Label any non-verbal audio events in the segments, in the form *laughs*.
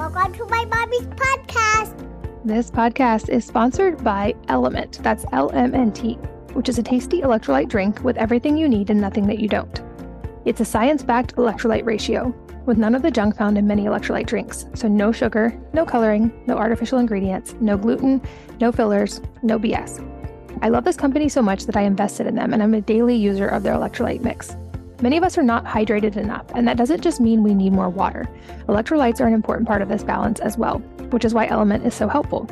Welcome to my mommy's podcast. This podcast is sponsored by LMNT. That's L M N T, which is a tasty electrolyte drink with everything you need and nothing that you don't. It's a science backed electrolyte ratio with none of the junk found in many electrolyte drinks. So, no sugar, no coloring, no artificial ingredients, no gluten, no fillers, no BS. I love this company so much that I invested in them and I'm a daily user of their electrolyte mix. Many of us are not hydrated enough, and that doesn't just mean we need more water. Electrolytes are an important part of this balance as well, which is why LMNT is so helpful.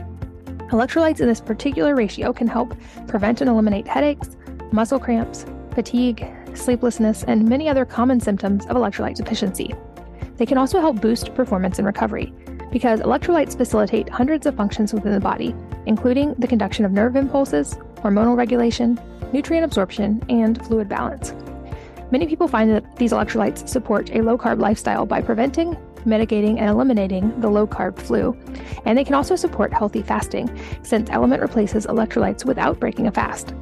Electrolytes in this particular ratio can help prevent and eliminate headaches, muscle cramps, fatigue, sleeplessness, and many other common symptoms of electrolyte deficiency. They can also help boost performance and recovery because electrolytes facilitate hundreds of functions within the body, including the conduction of nerve impulses, hormonal regulation, nutrient absorption, and fluid balance. Many people find that these electrolytes support a low carb lifestyle by preventing, mitigating, and eliminating the low carb flu. And they can also support healthy fasting, since LMNT replaces electrolytes without breaking a fast.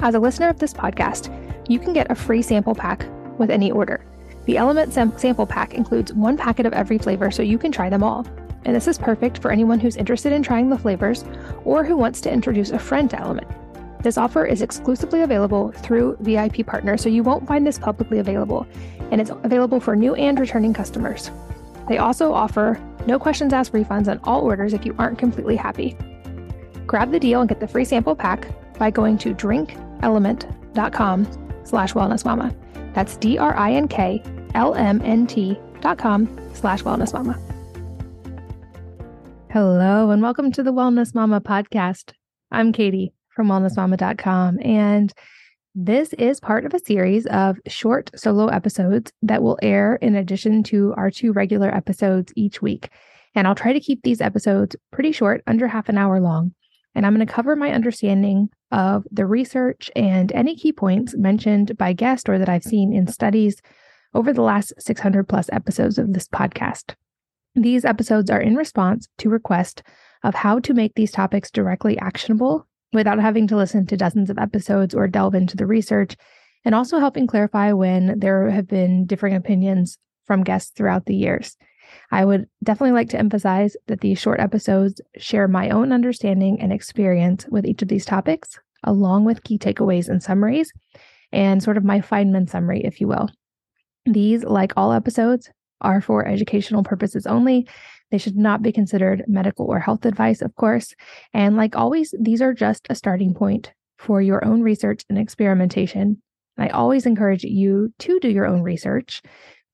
As a listener of this podcast, you can get a free sample pack with any order. The LMNT sam- sample pack includes one packet of every flavor so you can try them all. And this is perfect for anyone who's interested in trying the flavors or who wants to introduce a friend to LMNT. This offer is exclusively available through VIP partners, so you won't find this publicly available, and it's available for new and returning customers. They also offer no questions asked refunds on all orders if you aren't completely happy. Grab the deal and get the free sample pack by going to drinklmnt.com slash wellnessmama. That's D-R-I-N-K-L-M-N-T dot com slash wellnessmama. Hello and welcome to the Wellness Mama podcast. I'm Katie from wellnessmama.com. And this is part of a series of short solo episodes that will air in addition to our two regular episodes each week. And I'll try to keep these episodes pretty short, under half an hour long. And I'm going to cover my understanding of the research and any key points mentioned by guest or that I've seen in studies over the last 600 plus episodes of this podcast. These episodes are in response to request of how to make these topics directly actionable without having to listen to dozens of episodes or delve into the research, and also helping clarify when there have been differing opinions from guests throughout the years. I would definitely like to emphasize that these short episodes share my own understanding and experience with each of these topics, along with key takeaways and summaries, and sort of my Feynman summary, if you will. These, like all episodes, are for educational purposes only they should not be considered medical or health advice, of course. And like always, these are just a starting point for your own research and experimentation. I always encourage you to do your own research,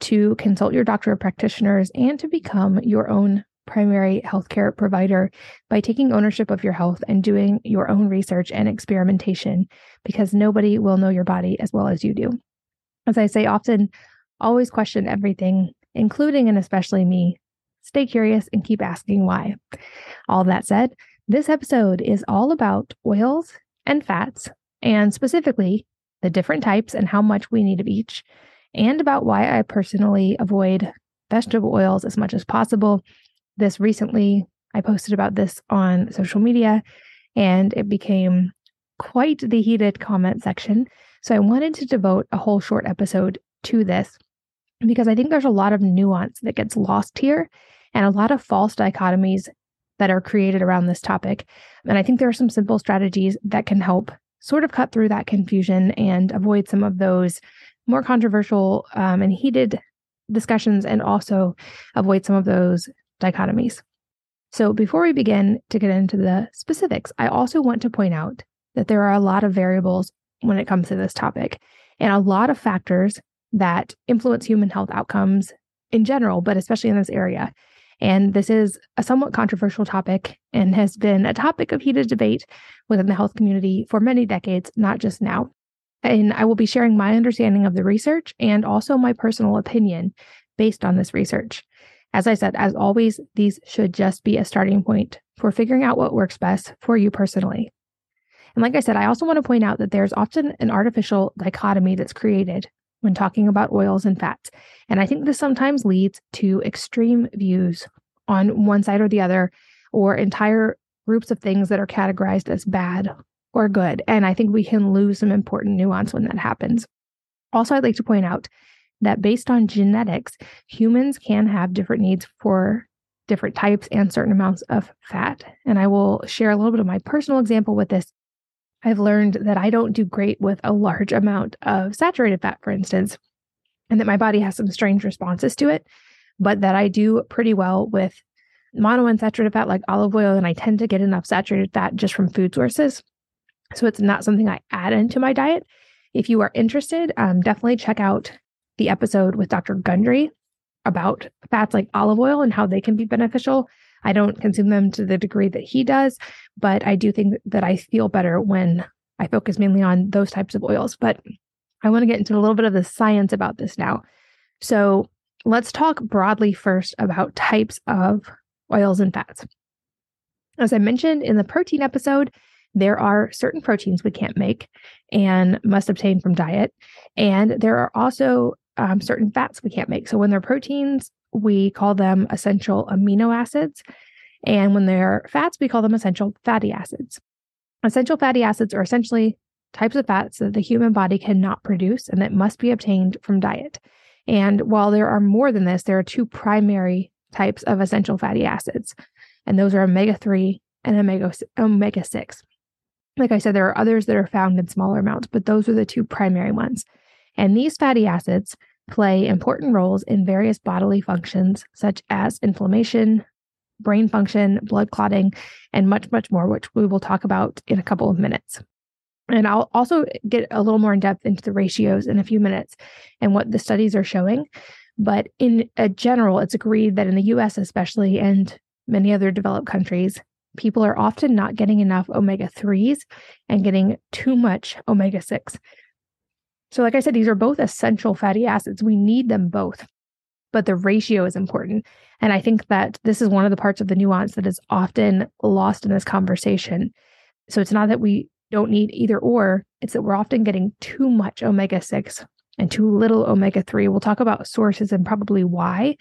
to consult your doctor or practitioners, and to become your own primary healthcare provider by taking ownership of your health and doing your own research and experimentation because nobody will know your body as well as you do. As I say often, always question everything, including and especially me, Stay curious and keep asking why. All that said, this episode is all about oils and fats, and specifically the different types and how much we need of each, and about why I personally avoid vegetable oils as much as possible. This recently, I posted about this on social media, and it became quite the heated comment section. So I wanted to devote a whole short episode to this because I think there's a lot of nuance that gets lost here and a lot of false dichotomies that are created around this topic. And I think there are some simple strategies that can help sort of cut through that confusion and avoid some of those more controversial um, and heated discussions and also avoid some of those dichotomies. So, before we begin to get into the specifics, I also want to point out that there are a lot of variables when it comes to this topic and a lot of factors that influence human health outcomes in general, but especially in this area. And this is a somewhat controversial topic and has been a topic of heated debate within the health community for many decades, not just now. And I will be sharing my understanding of the research and also my personal opinion based on this research. As I said, as always, these should just be a starting point for figuring out what works best for you personally. And like I said, I also want to point out that there's often an artificial dichotomy that's created when talking about oils and fats. And I think this sometimes leads to extreme views on one side or the other, or entire groups of things that are categorized as bad or good. And I think we can lose some important nuance when that happens. Also, I'd like to point out that based on genetics, humans can have different needs for different types and certain amounts of fat. And I will share a little bit of my personal example with this. I've learned that I don't do great with a large amount of saturated fat, for instance, and that my body has some strange responses to it, but that I do pretty well with monounsaturated fat like olive oil. And I tend to get enough saturated fat just from food sources. So it's not something I add into my diet. If you are interested, um, definitely check out the episode with Dr. Gundry about fats like olive oil and how they can be beneficial. I don't consume them to the degree that he does, but I do think that I feel better when I focus mainly on those types of oils. But I want to get into a little bit of the science about this now. So let's talk broadly first about types of oils and fats. As I mentioned in the protein episode, there are certain proteins we can't make and must obtain from diet. And there are also um, certain fats we can't make. So when they're proteins, we call them essential amino acids. And when they're fats, we call them essential fatty acids. Essential fatty acids are essentially types of fats that the human body cannot produce and that must be obtained from diet. And while there are more than this, there are two primary types of essential fatty acids, and those are omega 3 and omega, omega 6. Like I said, there are others that are found in smaller amounts, but those are the two primary ones. And these fatty acids play important roles in various bodily functions, such as inflammation, brain function, blood clotting, and much, much more, which we will talk about in a couple of minutes. And I'll also get a little more in depth into the ratios in a few minutes and what the studies are showing. But in general, it's agreed that in the US, especially, and many other developed countries, people are often not getting enough omega 3s and getting too much omega 6. So, like I said, these are both essential fatty acids. We need them both, but the ratio is important. And I think that this is one of the parts of the nuance that is often lost in this conversation. So, it's not that we don't need either or, it's that we're often getting too much omega 6 and too little omega 3. We'll talk about sources and probably why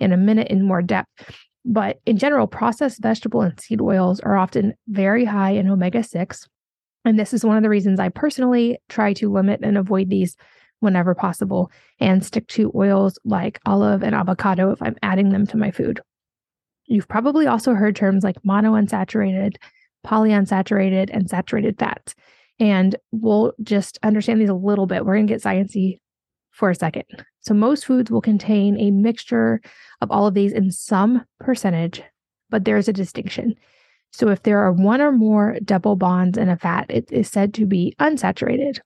in a minute in more depth. But in general, processed vegetable and seed oils are often very high in omega 6 and this is one of the reasons I personally try to limit and avoid these whenever possible and stick to oils like olive and avocado if I'm adding them to my food. You've probably also heard terms like monounsaturated, polyunsaturated, and saturated fats. And we'll just understand these a little bit. We're going to get sciencey for a second. So most foods will contain a mixture of all of these in some percentage, but there's a distinction. So if there are one or more double bonds in a fat, it is said to be unsaturated.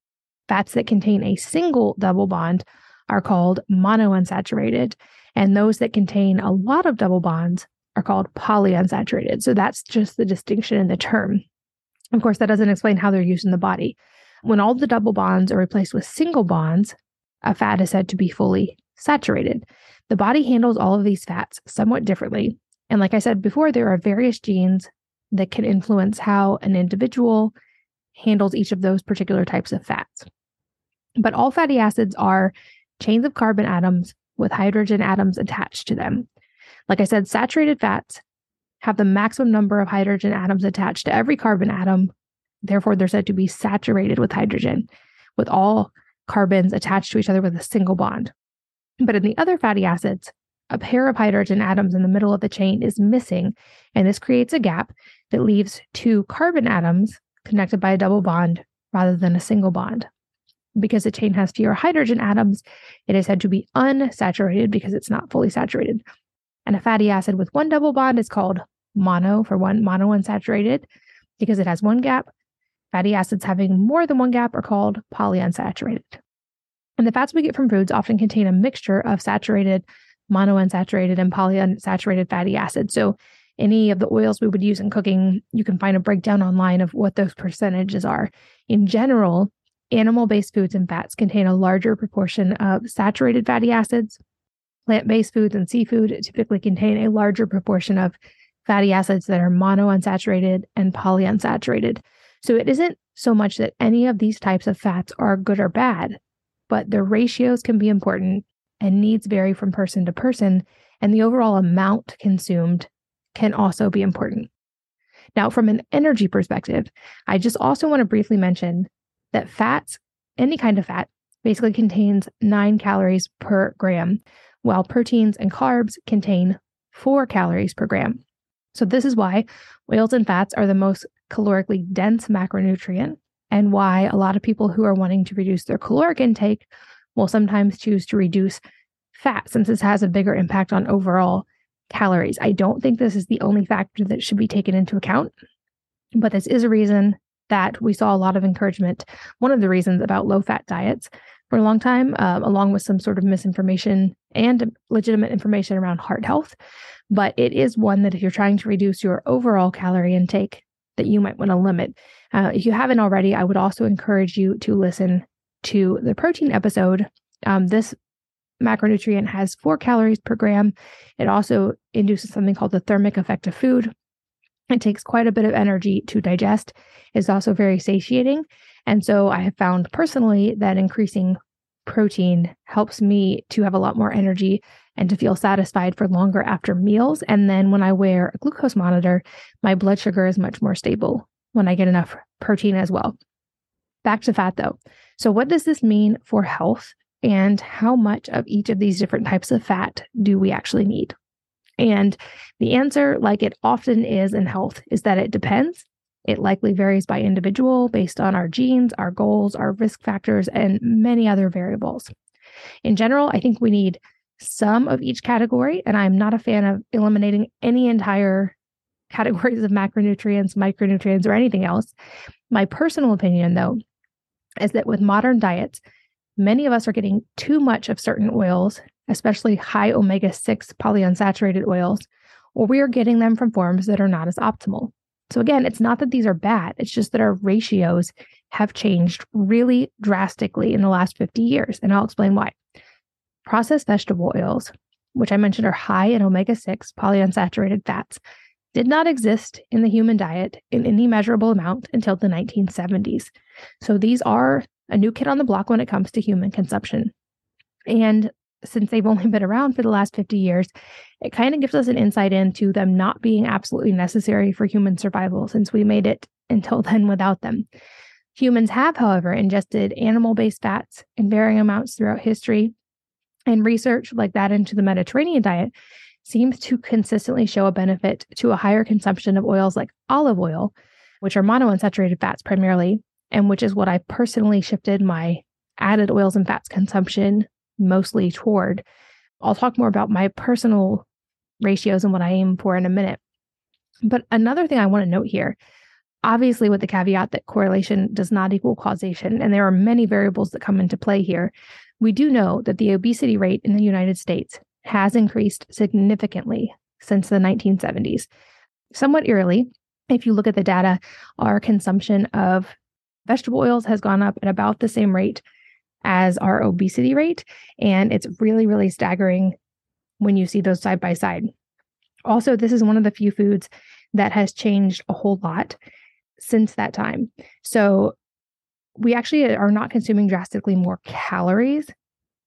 Fats that contain a single double bond are called monounsaturated, and those that contain a lot of double bonds are called polyunsaturated. So that's just the distinction in the term. Of course, that doesn't explain how they're used in the body. When all the double bonds are replaced with single bonds, a fat is said to be fully saturated. The body handles all of these fats somewhat differently. And like I said before, there are various genes that can influence how an individual handles each of those particular types of fats. But all fatty acids are chains of carbon atoms with hydrogen atoms attached to them. Like I said, saturated fats have the maximum number of hydrogen atoms attached to every carbon atom. Therefore, they're said to be saturated with hydrogen, with all carbons attached to each other with a single bond. But in the other fatty acids, a pair of hydrogen atoms in the middle of the chain is missing, and this creates a gap that leaves two carbon atoms connected by a double bond rather than a single bond. Because the chain has fewer hydrogen atoms, it is said to be unsaturated because it's not fully saturated. And a fatty acid with one double bond is called mono for one monounsaturated because it has one gap. Fatty acids having more than one gap are called polyunsaturated. And the fats we get from foods often contain a mixture of saturated, monounsaturated, and polyunsaturated fatty acids. So any of the oils we would use in cooking, you can find a breakdown online of what those percentages are. In general, animal based foods and fats contain a larger proportion of saturated fatty acids. Plant based foods and seafood typically contain a larger proportion of fatty acids that are monounsaturated and polyunsaturated. So it isn't so much that any of these types of fats are good or bad, but the ratios can be important and needs vary from person to person, and the overall amount consumed can also be important. Now, from an energy perspective, I just also want to briefly mention that fats, any kind of fat, basically contains nine calories per gram, while proteins and carbs contain four calories per gram. So, this is why oils and fats are the most calorically dense macronutrient, and why a lot of people who are wanting to reduce their caloric intake will sometimes choose to reduce fat since this has a bigger impact on overall calories. I don't think this is the only factor that should be taken into account, but this is a reason that we saw a lot of encouragement. One of the reasons about low fat diets for a long time, um, along with some sort of misinformation and legitimate information around heart health. But it is one that if you're trying to reduce your overall calorie intake, that you might want to limit. Uh, if you haven't already, I would also encourage you to listen to the protein episode. Um, this macronutrient has four calories per gram. It also induces something called the thermic effect of food. It takes quite a bit of energy to digest. It's also very satiating. And so I have found personally that increasing protein helps me to have a lot more energy and to feel satisfied for longer after meals. And then when I wear a glucose monitor, my blood sugar is much more stable when I get enough protein as well. Back to fat though. So, what does this mean for health? And how much of each of these different types of fat do we actually need? And the answer, like it often is in health, is that it depends. It likely varies by individual based on our genes, our goals, our risk factors, and many other variables. In general, I think we need some of each category, and I'm not a fan of eliminating any entire *laughs* categories of macronutrients, micronutrients, or anything else. My personal opinion, though, is that with modern diets, many of us are getting too much of certain oils, especially high omega 6 polyunsaturated oils, or we are getting them from forms that are not as optimal. So, again, it's not that these are bad, it's just that our ratios have changed really drastically in the last 50 years. And I'll explain why. Processed vegetable oils, which I mentioned are high in omega 6 polyunsaturated fats, did not exist in the human diet in any measurable amount until the 1970s. So these are a new kid on the block when it comes to human consumption. And since they've only been around for the last 50 years, it kind of gives us an insight into them not being absolutely necessary for human survival since we made it until *laughs* then without them. Humans have, however, ingested animal based fats in varying amounts throughout history, and research like that into the Mediterranean diet seems to consistently show a benefit to a higher consumption of oils like olive oil, which are monounsaturated fats primarily, and which is what I personally shifted my added oils and fats consumption mostly toward. I'll talk more about my personal ratios and what I aim for in a minute. But another thing I want to note here, obviously, with the caveat that correlation does not equal causation, and there are many variables that come into play here, we do know that the obesity rate in the United States has increased significantly since the 1970s. Somewhat eerily, if you look at the data, our consumption of vegetable oils has gone up at about the same rate as our obesity rate. And it's really, really staggering when you see those side by side. Also, this is one of the few foods that has changed a whole lot since that time. So, we actually are not consuming drastically more calories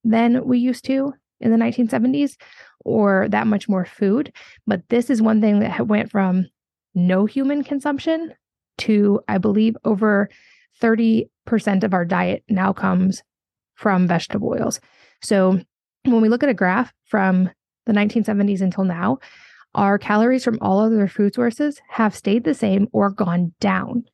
than we used to in the 1970s or that much more food. But this is one thing that went from no human consumption to, I believe, over 30% of our diet now comes from vegetable oils. So when we look at a graph from the 1970s until now, our calories from all other food sources have stayed the same or gone down.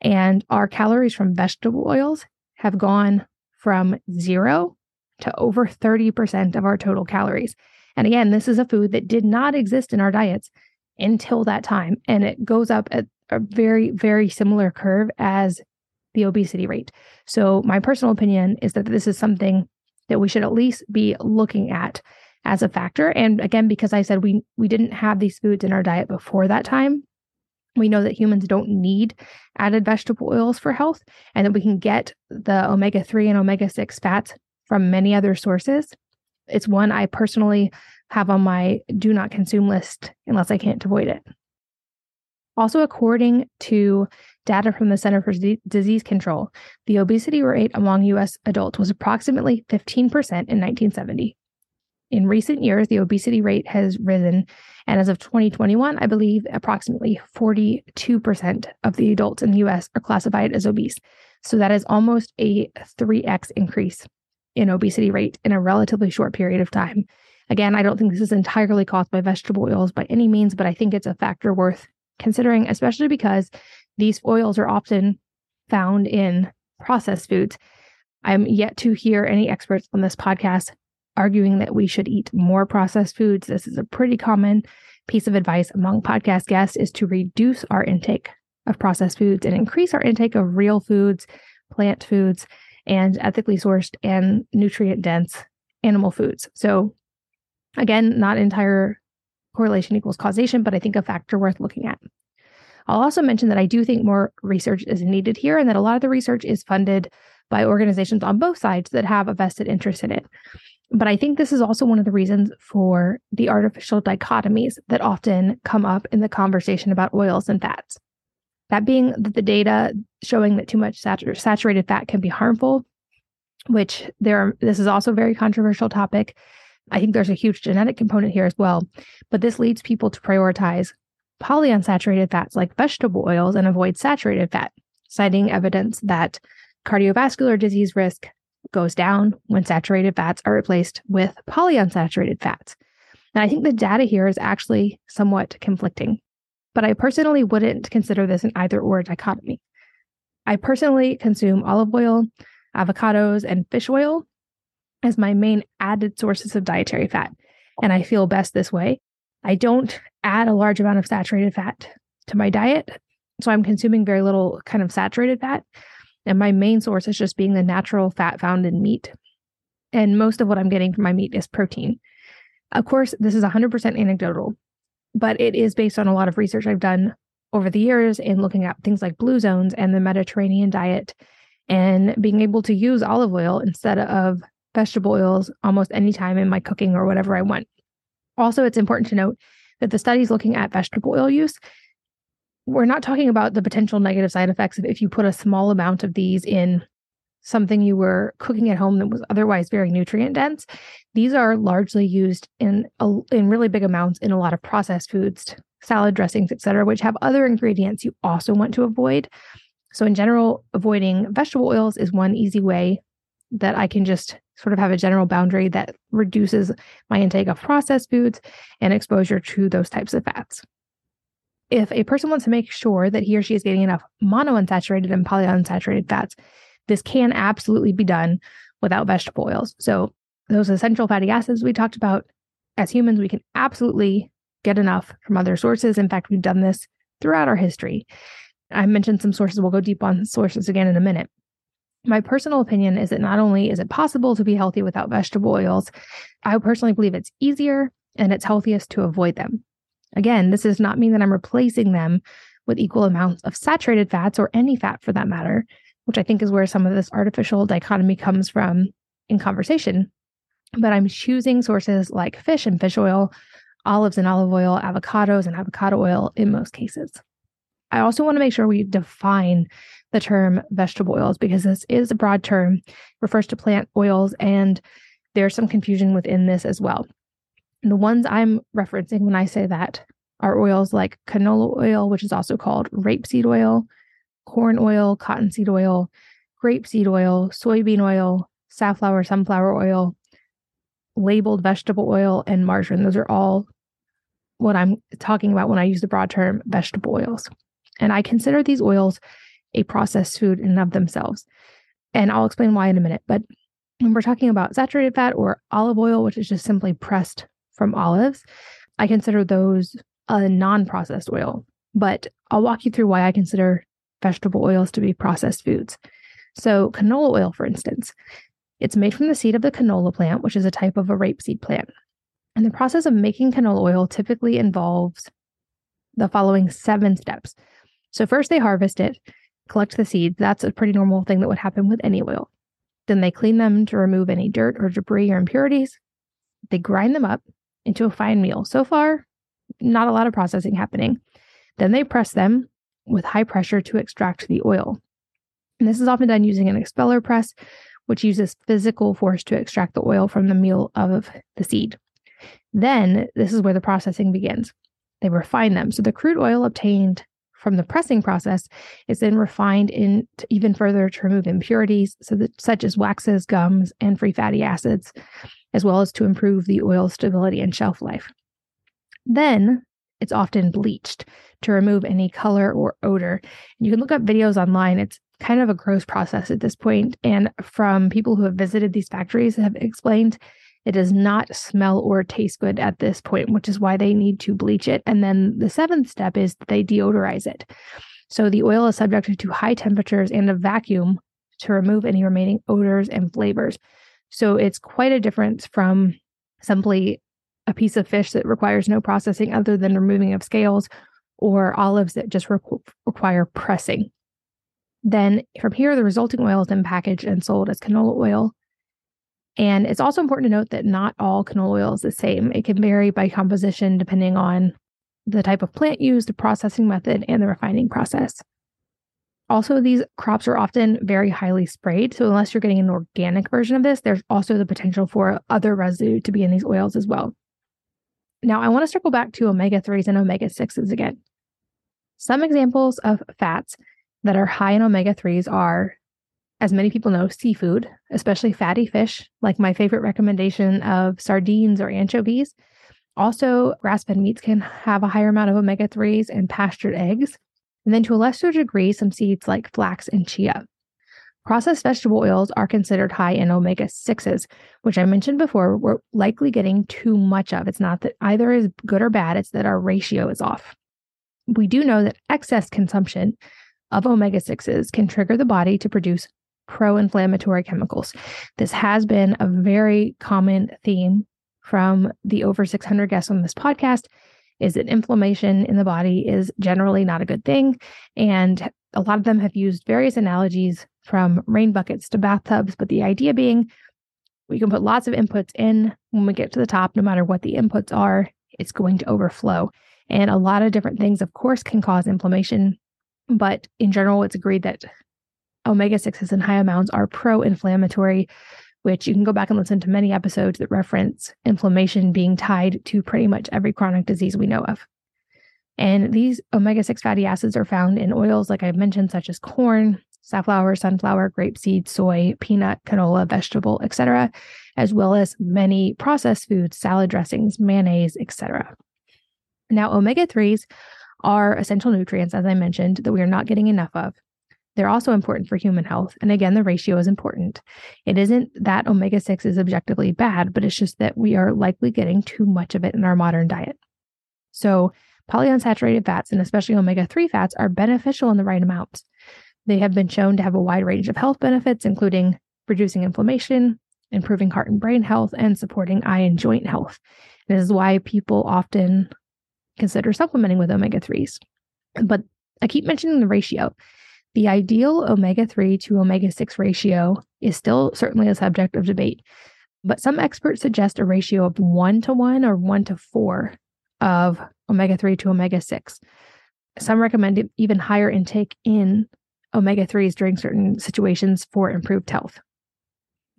And our calories from vegetable oils have gone from zero to over 30% of our total calories. And again, this is a food that did not exist in our diets until that time. And it goes up at a very, very similar curve as the obesity rate. So, my personal opinion is that this is something that we should at least be looking at as a factor. And again, because I said we we didn't have these foods in our diet before that time, we know that humans don't need added vegetable oils for health and that we can get the omega 3 and omega 6 fats from many other sources. It's one I personally have on my do not consume list unless I can't avoid it. Also, according to data from the Center for Disease Control, the obesity rate among US adults was approximately 15% in 1970. In recent years, the obesity rate has risen, and as of 2021, I believe approximately 42% of the adults in the US are classified as obese. So that is almost a 3x increase in obesity rate in a relatively short period of time. Again, I don't think this is entirely caused by vegetable oils by any means, but I think it's a factor worth considering, especially because these oils are often found in processed foods. I'm yet to hear any experts on this podcast arguing that we should eat more processed foods. This is a pretty common piece of advice among podcast guests is to reduce our intake of processed foods and increase our intake of real foods, plant foods, and ethically sourced and nutrient dense animal foods. So again, not entire correlation equals causation, but I think a factor worth looking at. I'll also mention that I do think more research is needed here and that a lot of the research is funded by organizations on both sides that have a vested interest in it. But I think this is also one of the reasons for the artificial dichotomies that often come up in the conversation about oils and fats. That being that the data showing that too much satur- saturated fat can be harmful, which there are, this is also a very controversial topic. I think there's a huge genetic component here as well, but this leads people to prioritize polyunsaturated fats like vegetable oils and avoid saturated fat, citing evidence that cardiovascular disease risk goes down when saturated fats are replaced with polyunsaturated fats. And I think the data here is actually somewhat conflicting, but I personally wouldn't consider this an either or dichotomy. I personally consume olive oil, avocados, and fish oil as my main added sources of dietary fat, and I feel best this way. I don't add a large amount of saturated fat to my diet. So I'm consuming very little kind of saturated fat. And my main source is just being the natural fat found in meat. And most of what I'm getting from my meat is protein. Of course, this is 100% anecdotal, but it is based on a lot of research I've done over the years in looking at things like blue zones and the Mediterranean diet and being able to use olive oil instead of vegetable oils almost any time in my cooking or whatever I want. Also, it's important to note that the studies looking at vegetable oil use, we're not talking about the potential negative side effects of if you put a small amount of these in something you were cooking at home that was otherwise very nutrient dense. These are largely used in a, in really big amounts in a lot of processed foods, salad dressings, etc., which have other ingredients you also want to avoid. So in general, avoiding vegetable oils is one easy way that I can just sort of have a general boundary that reduces my intake of processed foods and exposure to those types of fats. If a person wants to make sure that he or she is getting enough monounsaturated and polyunsaturated fats, this can absolutely be done without vegetable oils. So, those essential fatty acids we talked about, as humans, we can absolutely get enough from other sources. In fact, we've done this throughout our history. I mentioned some sources. We'll go deep on sources again in a minute. My personal opinion is that not only is it possible to be healthy without vegetable oils, I personally believe it's easier and it's healthiest to avoid them. Again, this does not mean that I'm replacing them with equal amounts of saturated fats or any fat for that matter, which I think is where some of this artificial dichotomy comes from in conversation. But I'm choosing sources like fish and fish oil, olives and olive oil, avocados and avocado oil in most cases. I also want to make sure we define the term vegetable oils because this is a broad term, refers to plant oils, and there's some confusion within this as well. And the ones I'm referencing when I say that are oils like canola oil, which is also called rapeseed oil, corn oil, cottonseed oil, grapeseed oil, soybean oil, safflower, sunflower oil, labeled vegetable oil, and margarine. Those are all what I'm talking about when I use the broad term vegetable oils. And I consider these oils a processed food in and of themselves. And I'll explain why in a minute. But when we're talking about saturated fat or olive oil, which is just simply pressed from olives, I consider those a non processed oil. But I'll walk you through why I consider vegetable oils to be processed foods. So, canola oil, for instance, it's made from the seed of the canola plant, which is a type of a rapeseed plant. And the process of making canola oil typically involves the following seven steps. So, first, they harvest it, collect the seeds. That's a pretty normal thing that would happen with any oil. Then they clean them to remove any dirt or debris or impurities. They grind them up into a fine meal. So far, not a lot of processing happening. Then they press them with high pressure to extract the oil. And this is often done using an expeller press, which uses physical force to extract the oil from the meal of the seed. Then, this is where the processing begins. They refine them. So the crude oil obtained from the pressing process is then refined in even further to remove impurities so that, such as waxes, gums, and free fatty acids, as well as to improve the oil stability and shelf life. Then it's often bleached to remove any color or odor. And you can look up videos online. It's kind of a gross process at this point. and from people who have visited these factories have explained it does not smell or taste good at this point, which is why they need to bleach it. And then the seventh step is they deodorize it. So the oil is subjected to high temperatures and a vacuum to remove any remaining odors and flavors. So it's quite a difference from simply a piece of fish that requires no processing other than removing of scales or olives that just re- require pressing. Then from here, the resulting oil is then packaged and sold as canola oil. And it's also important to note that not all canola oil is the same. It can vary by composition depending on the type of plant used, the processing method, and the refining process. Also, these crops are often very highly sprayed. So, unless you're getting an organic version of this, there's also the potential for other residue to be in these oils as well. Now, I want to circle back to omega 3s and omega 6s again. Some examples of fats that are high in omega 3s are as many people know, seafood, especially fatty fish, like my favorite recommendation of sardines or anchovies. Also, grass fed meats can have a higher amount of omega 3s and pastured eggs. And then to a lesser degree, some seeds like flax and chia. Processed vegetable oils are considered high in omega 6s, which I mentioned before, we're likely getting too much of. It's not that either is good or bad, it's that our ratio is off. We do know that excess consumption of omega 6s can trigger the body to produce pro inflammatory chemicals. This has been a very common theme from the over 600 guests on this podcast is that inflammation in the body is generally not a good thing and a lot of them have used various analogies from rain buckets to bathtubs but the idea being we can put lots of inputs in when we get to the top no matter what the inputs are it's going to overflow and a lot of different things of course can cause inflammation but in general it's agreed that omega 6s in high amounts are pro inflammatory, which you can go back and listen to many episodes that reference inflammation being tied to pretty much every chronic disease we know of. And these omega 6 fatty acids are found in oils, like I've mentioned, such as corn, safflower, sunflower, grapeseed, soy, peanut, canola, vegetable, etc., as well as many processed foods, salad dressings, mayonnaise, etc. Now, omega 3s are essential nutrients, as I mentioned, that we are not getting enough of. They're also important for human health. And again, the ratio is important. It isn't that omega 6 is objectively bad, but it's just that we are likely getting too much of it in our modern diet. So, polyunsaturated fats and especially omega 3 fats are beneficial in the right amounts. They have been shown to have a wide range of health benefits, including reducing inflammation, improving heart and brain health, and supporting eye and joint health. This is why people often consider supplementing with omega 3s. But I keep mentioning the ratio. The ideal omega 3 to omega 6 ratio is still certainly a subject of debate, but some experts suggest a ratio of 1 to 1 or 1 to 4 of omega 3 to omega 6. Some recommend even higher intake in omega 3s during certain situations for improved health.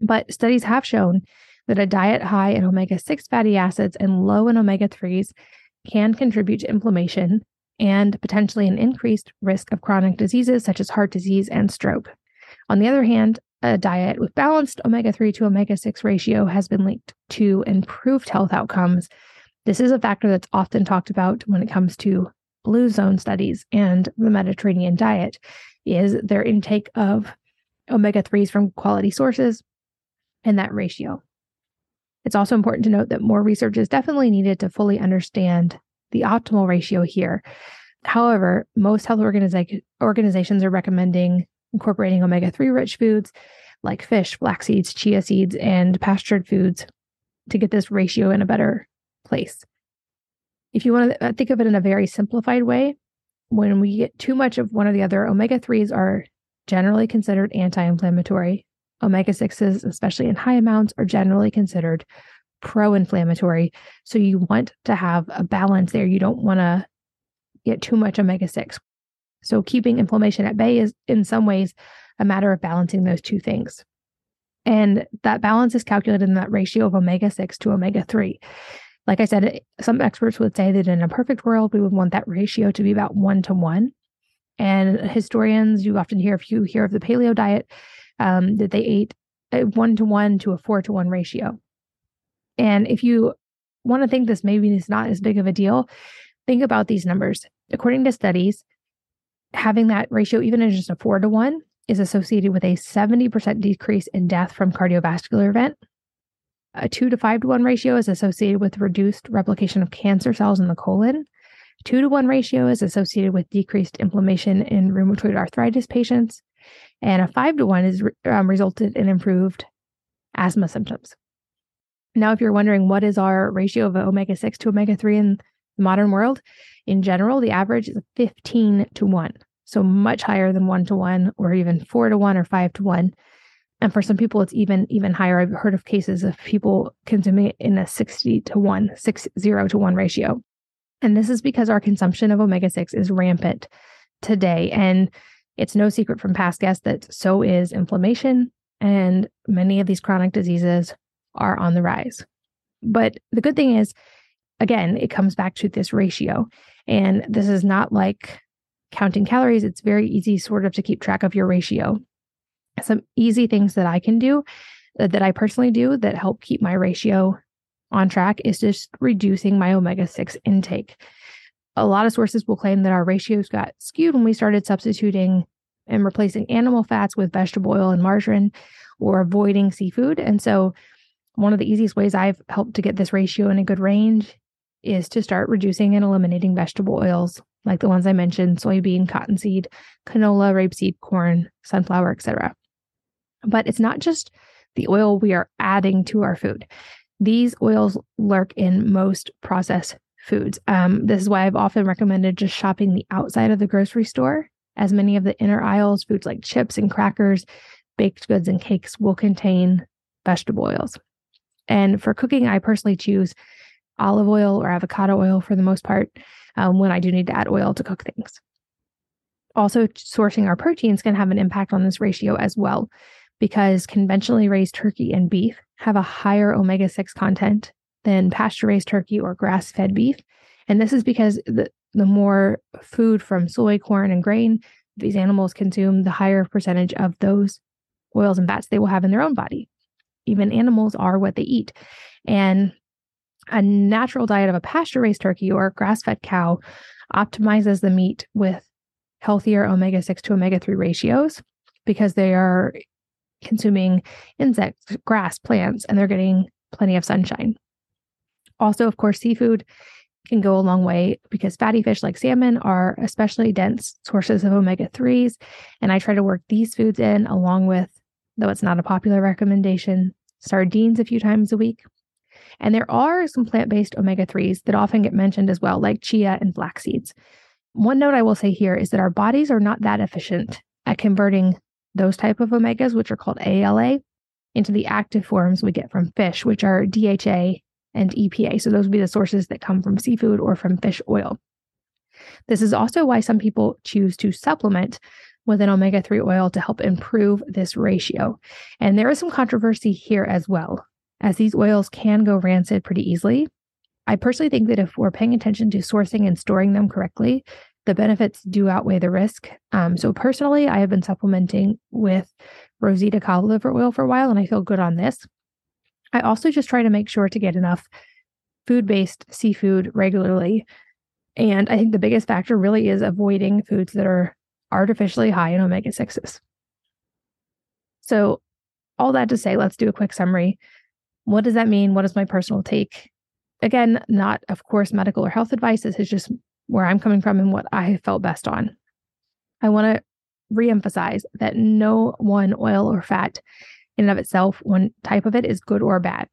But studies have shown that a diet high in omega 6 fatty acids and low in omega 3s can contribute to inflammation and potentially an increased risk of chronic diseases such as heart disease and stroke. On the other hand, a diet with balanced omega 3 to omega 6 ratio has been linked to improved health outcomes. This is a factor that's often talked about when it comes to blue zone studies and the Mediterranean diet is their intake of omega 3s from quality sources and that ratio. It's also important to note that more research is definitely needed to fully understand the optimal ratio here. However, most health organiza- organizations are recommending incorporating omega 3 rich foods like fish, flax seeds, chia seeds, and pastured foods to get this ratio in a better place. If you want to uh, think of it in a very simplified way, when we get too much of one or the other, omega 3s are generally considered anti inflammatory. Omega 6s, especially in high amounts, are generally considered pro inflammatory. So you want to have a balance there. You don't want to get too much omega 6. So keeping inflammation at bay is in some ways a matter of balancing those two things. And that balance is calculated in that ratio of omega 6 to omega 3. Like I said, some experts would say that in a perfect world, we would want that ratio to be about one to one. And historians, you often hear, if you hear of the paleo diet, um, that they ate a one to one to a four to one ratio. And if you want to think this maybe is not as big of a deal, think about these numbers. According to studies, having that ratio, even in just a four to one, is associated with a 70% decrease in death from cardiovascular event. A two to five to one ratio is associated with reduced replication of cancer cells in the colon. Two to one ratio is associated with decreased inflammation in rheumatoid arthritis patients. And a five to one is um, resulted in improved asthma symptoms. Now, if you're wondering what is our ratio of omega 6 to omega 3 in the modern world, in general, the average is 15 to 1. So much higher than 1 to 1 or even 4 to 1 or 5 to 1. And for some people, it's even even higher. I've heard of cases of people consuming it in a 60 to 1, 6 0 to 1 ratio. And this is because our consumption of omega 6 is rampant today. And it's no secret from past guests that so is inflammation. And many of these chronic diseases are on the rise. But the good thing is, again, it comes back to this ratio. And this is not like counting calories. It's very easy, sort of, to keep track of your ratio. Some easy things that I can do uh, that I personally do that help keep my ratio on track is just reducing my omega 6 intake. A lot of sources will claim that our ratios got skewed when we started substituting and replacing animal fats with vegetable oil and margarine or avoiding seafood. And so one of the easiest ways I've helped to get this ratio in a good range is to start reducing and eliminating vegetable oils like the ones I mentioned soybean, cottonseed, canola, rapeseed, corn, sunflower, etc. But it's not just the oil we are adding to our food. These oils lurk in most processed foods. Um, this is why I've often recommended just shopping the outside of the grocery store, as many of the inner aisles, foods like chips and crackers, baked goods, and cakes will contain vegetable oils. And for cooking, I personally choose olive oil or avocado oil for the most part um, when I do need to add oil to cook things. Also, sourcing our proteins can have an impact on this ratio as well, because conventionally raised turkey and beef have a higher omega 6 content than pasture raised turkey or grass fed beef. And this is because the, the more food from soy, corn, and grain these animals consume, the higher percentage of those oils and fats they will have in their own body even animals are what they eat. And a natural diet of a pasture raised turkey or grass fed cow optimizes the meat with healthier omega 6 to omega 3 ratios because they are consuming insects, grass, plants, and they're getting plenty of sunshine. Also, of course, seafood can go a long way because fatty fish like salmon are especially dense sources of omega 3s. And I try to work these foods in along with, though it's not a popular recommendation, sardines a few times a week. And there are some plant based omega 3s that often get mentioned as well, like chia and flax seeds. One note I will say here is that our bodies are not that efficient at converting those type of omegas, which are called ALA, into the active forms we get from fish, which are DHA and EPA. So those would be the sources that come from seafood or from fish oil. This is also why some people choose to supplement with an omega 3 oil to help improve this ratio. And there is some controversy here as well, as these oils can go rancid pretty easily. I personally think that if we're paying attention to sourcing and storing them correctly, the benefits do outweigh the risk. Um, so, personally, I have been supplementing with Rosita cod liver oil for a while, and I feel good on this. I also just try to make sure to get enough food based seafood regularly. And I think the biggest factor really is avoiding foods that are artificially high in omega 6s. So, all that to say, let's do a quick summary. What does that mean? What is my personal take? Again, not, of course, medical or health advice. This is just where I'm coming from and what I felt best on. I want to reemphasize that no one oil or fat in and of itself, one type of it is good or bad.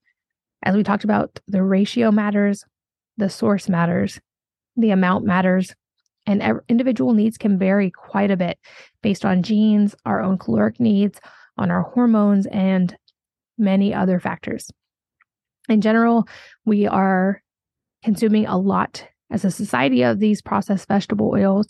As we talked about, the ratio matters, the source matters, the amount matters, and individual needs can vary quite a bit based on genes, our own caloric needs, on our hormones, and many other factors. In general, we are consuming a lot as a society of these processed vegetable oils.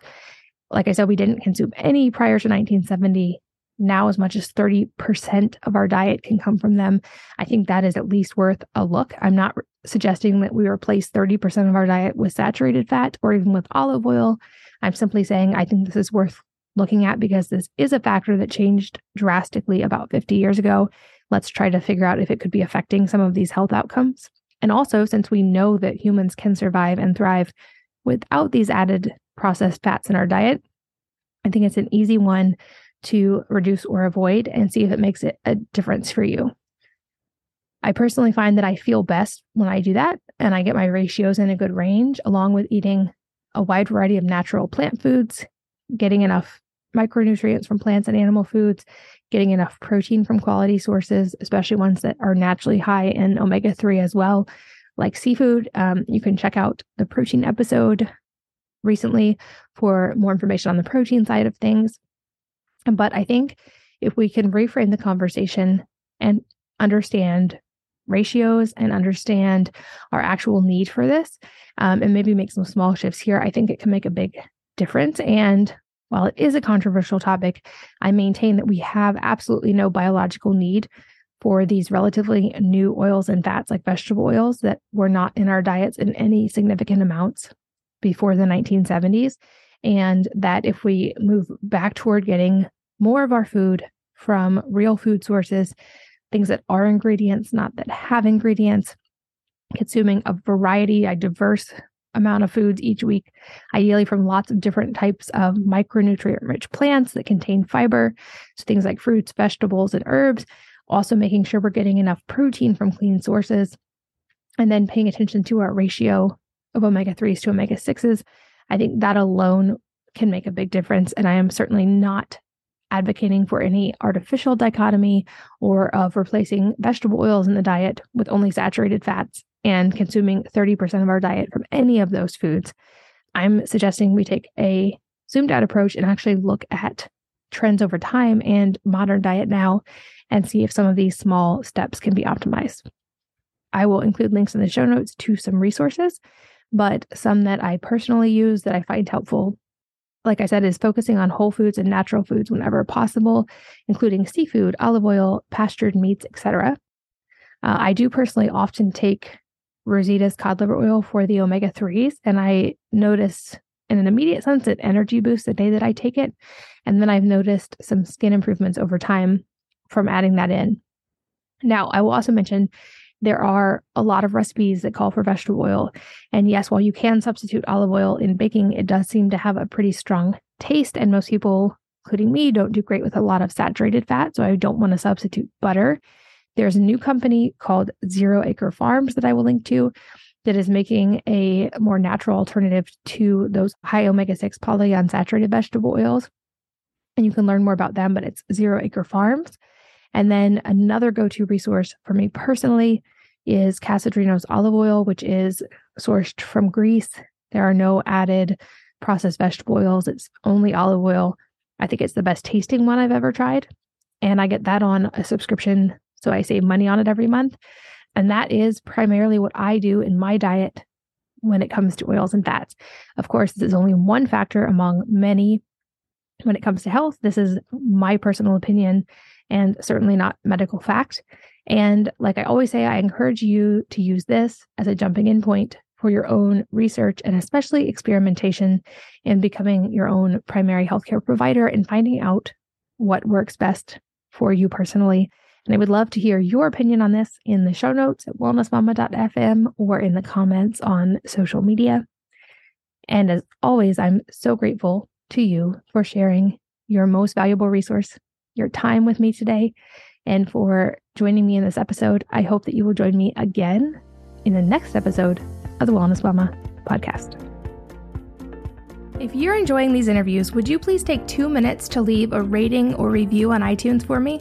Like I said, we didn't consume any prior to 1970. now as much as 30% of our diet can come from them. I think that is at least worth a look. I'm not suggesting that we replace 30% of our diet with saturated fat or even with olive oil. I'm simply saying I think this is worth looking at because this is a factor that changed drastically about 50 years ago. Let's try to figure out if it could be affecting some of these health outcomes. And also, since we know that humans can survive and thrive without these added processed fats in our diet, I think it's an easy one to reduce or avoid and see if it makes it a difference for you. I personally find that I feel best when I do that and I get my ratios in a good range, along with eating a wide variety of natural plant foods, getting enough micronutrients from plants and animal foods, getting enough protein from quality sources, especially ones that are naturally high in omega 3 as well, like seafood. Um, you can check out the protein episode recently for more information on the protein side of things. But I think if we can reframe the conversation and understand ratios and understand our actual need for this um, and maybe make some small shifts here, I think it can make a big difference. And while it is a controversial topic, I maintain that we have absolutely no biological need for these relatively new oils and fats like vegetable oils that were not in our diets in any significant amounts before the 1970s. And that if we move back toward getting more of our food from real food sources, things that are ingredients, not that have ingredients, consuming a variety, a diverse amount of foods each week, ideally from lots of different types of micronutrient rich plants that contain fiber. So things like fruits, vegetables, and herbs. Also, making sure we're getting enough protein from clean sources. And then paying attention to our ratio of omega 3s to omega 6s. I think that alone can make a big difference. And I am certainly not advocating for any artificial dichotomy or of replacing vegetable oils in the diet with only saturated fats and consuming 30% of our diet from any of those foods. I'm suggesting we take a zoomed out approach and actually look at trends over time and modern diet now and see if some of these small steps can be optimized. I will include links in the show notes to some resources, but some that I personally use that I find helpful like I said, is focusing on whole foods and natural foods whenever possible, including seafood, olive oil, pastured meats, etc. Uh, I do personally often take Rosita's cod liver oil for the omega 3s, and I notice in an immediate sense an energy boost the day that I take it. And then I've noticed some skin improvements over time from adding that in. Now, I will also mention there are a lot of recipes that call for vegetable oil. And yes, while you can substitute olive oil in baking, it does seem to have a pretty strong taste. And most people, including me, don't do great with a lot of saturated fat. So I don't want to substitute butter. There's a new company called Zero Acre Farms that I will link to that is making a more natural alternative to those high omega 6 polyunsaturated vegetable oils. And you can learn more about them, but it's Zero Acre Farms. And then another go to resource for me personally is Kasandrinos olive oil, which is sourced from Greece. There are no added processed vegetable oils, it's only olive oil. I think it's the best tasting one I've ever tried. And I get that on a subscription. So I save money on it every month. And that is primarily what I do in my diet when it comes to oils and fats. Of course, this is only one factor among many when it comes to health. This is my personal opinion and certainly not medical fact. And like I always say, I encourage you to use this as a jumping in point for your own research and especially experimentation in becoming your own primary healthcare provider and finding out what works best for you personally. And I would love to hear your opinion on this in the show notes at wellnessmama.fm or in the comments on social media. And as always, I'm so grateful to you for sharing your most valuable resource your time with me today and for joining me in this episode. I hope that you will join me again in the next episode of the Wellness Mama podcast. If you're enjoying these interviews, would you please take two minutes to leave a rating or review on iTunes for me?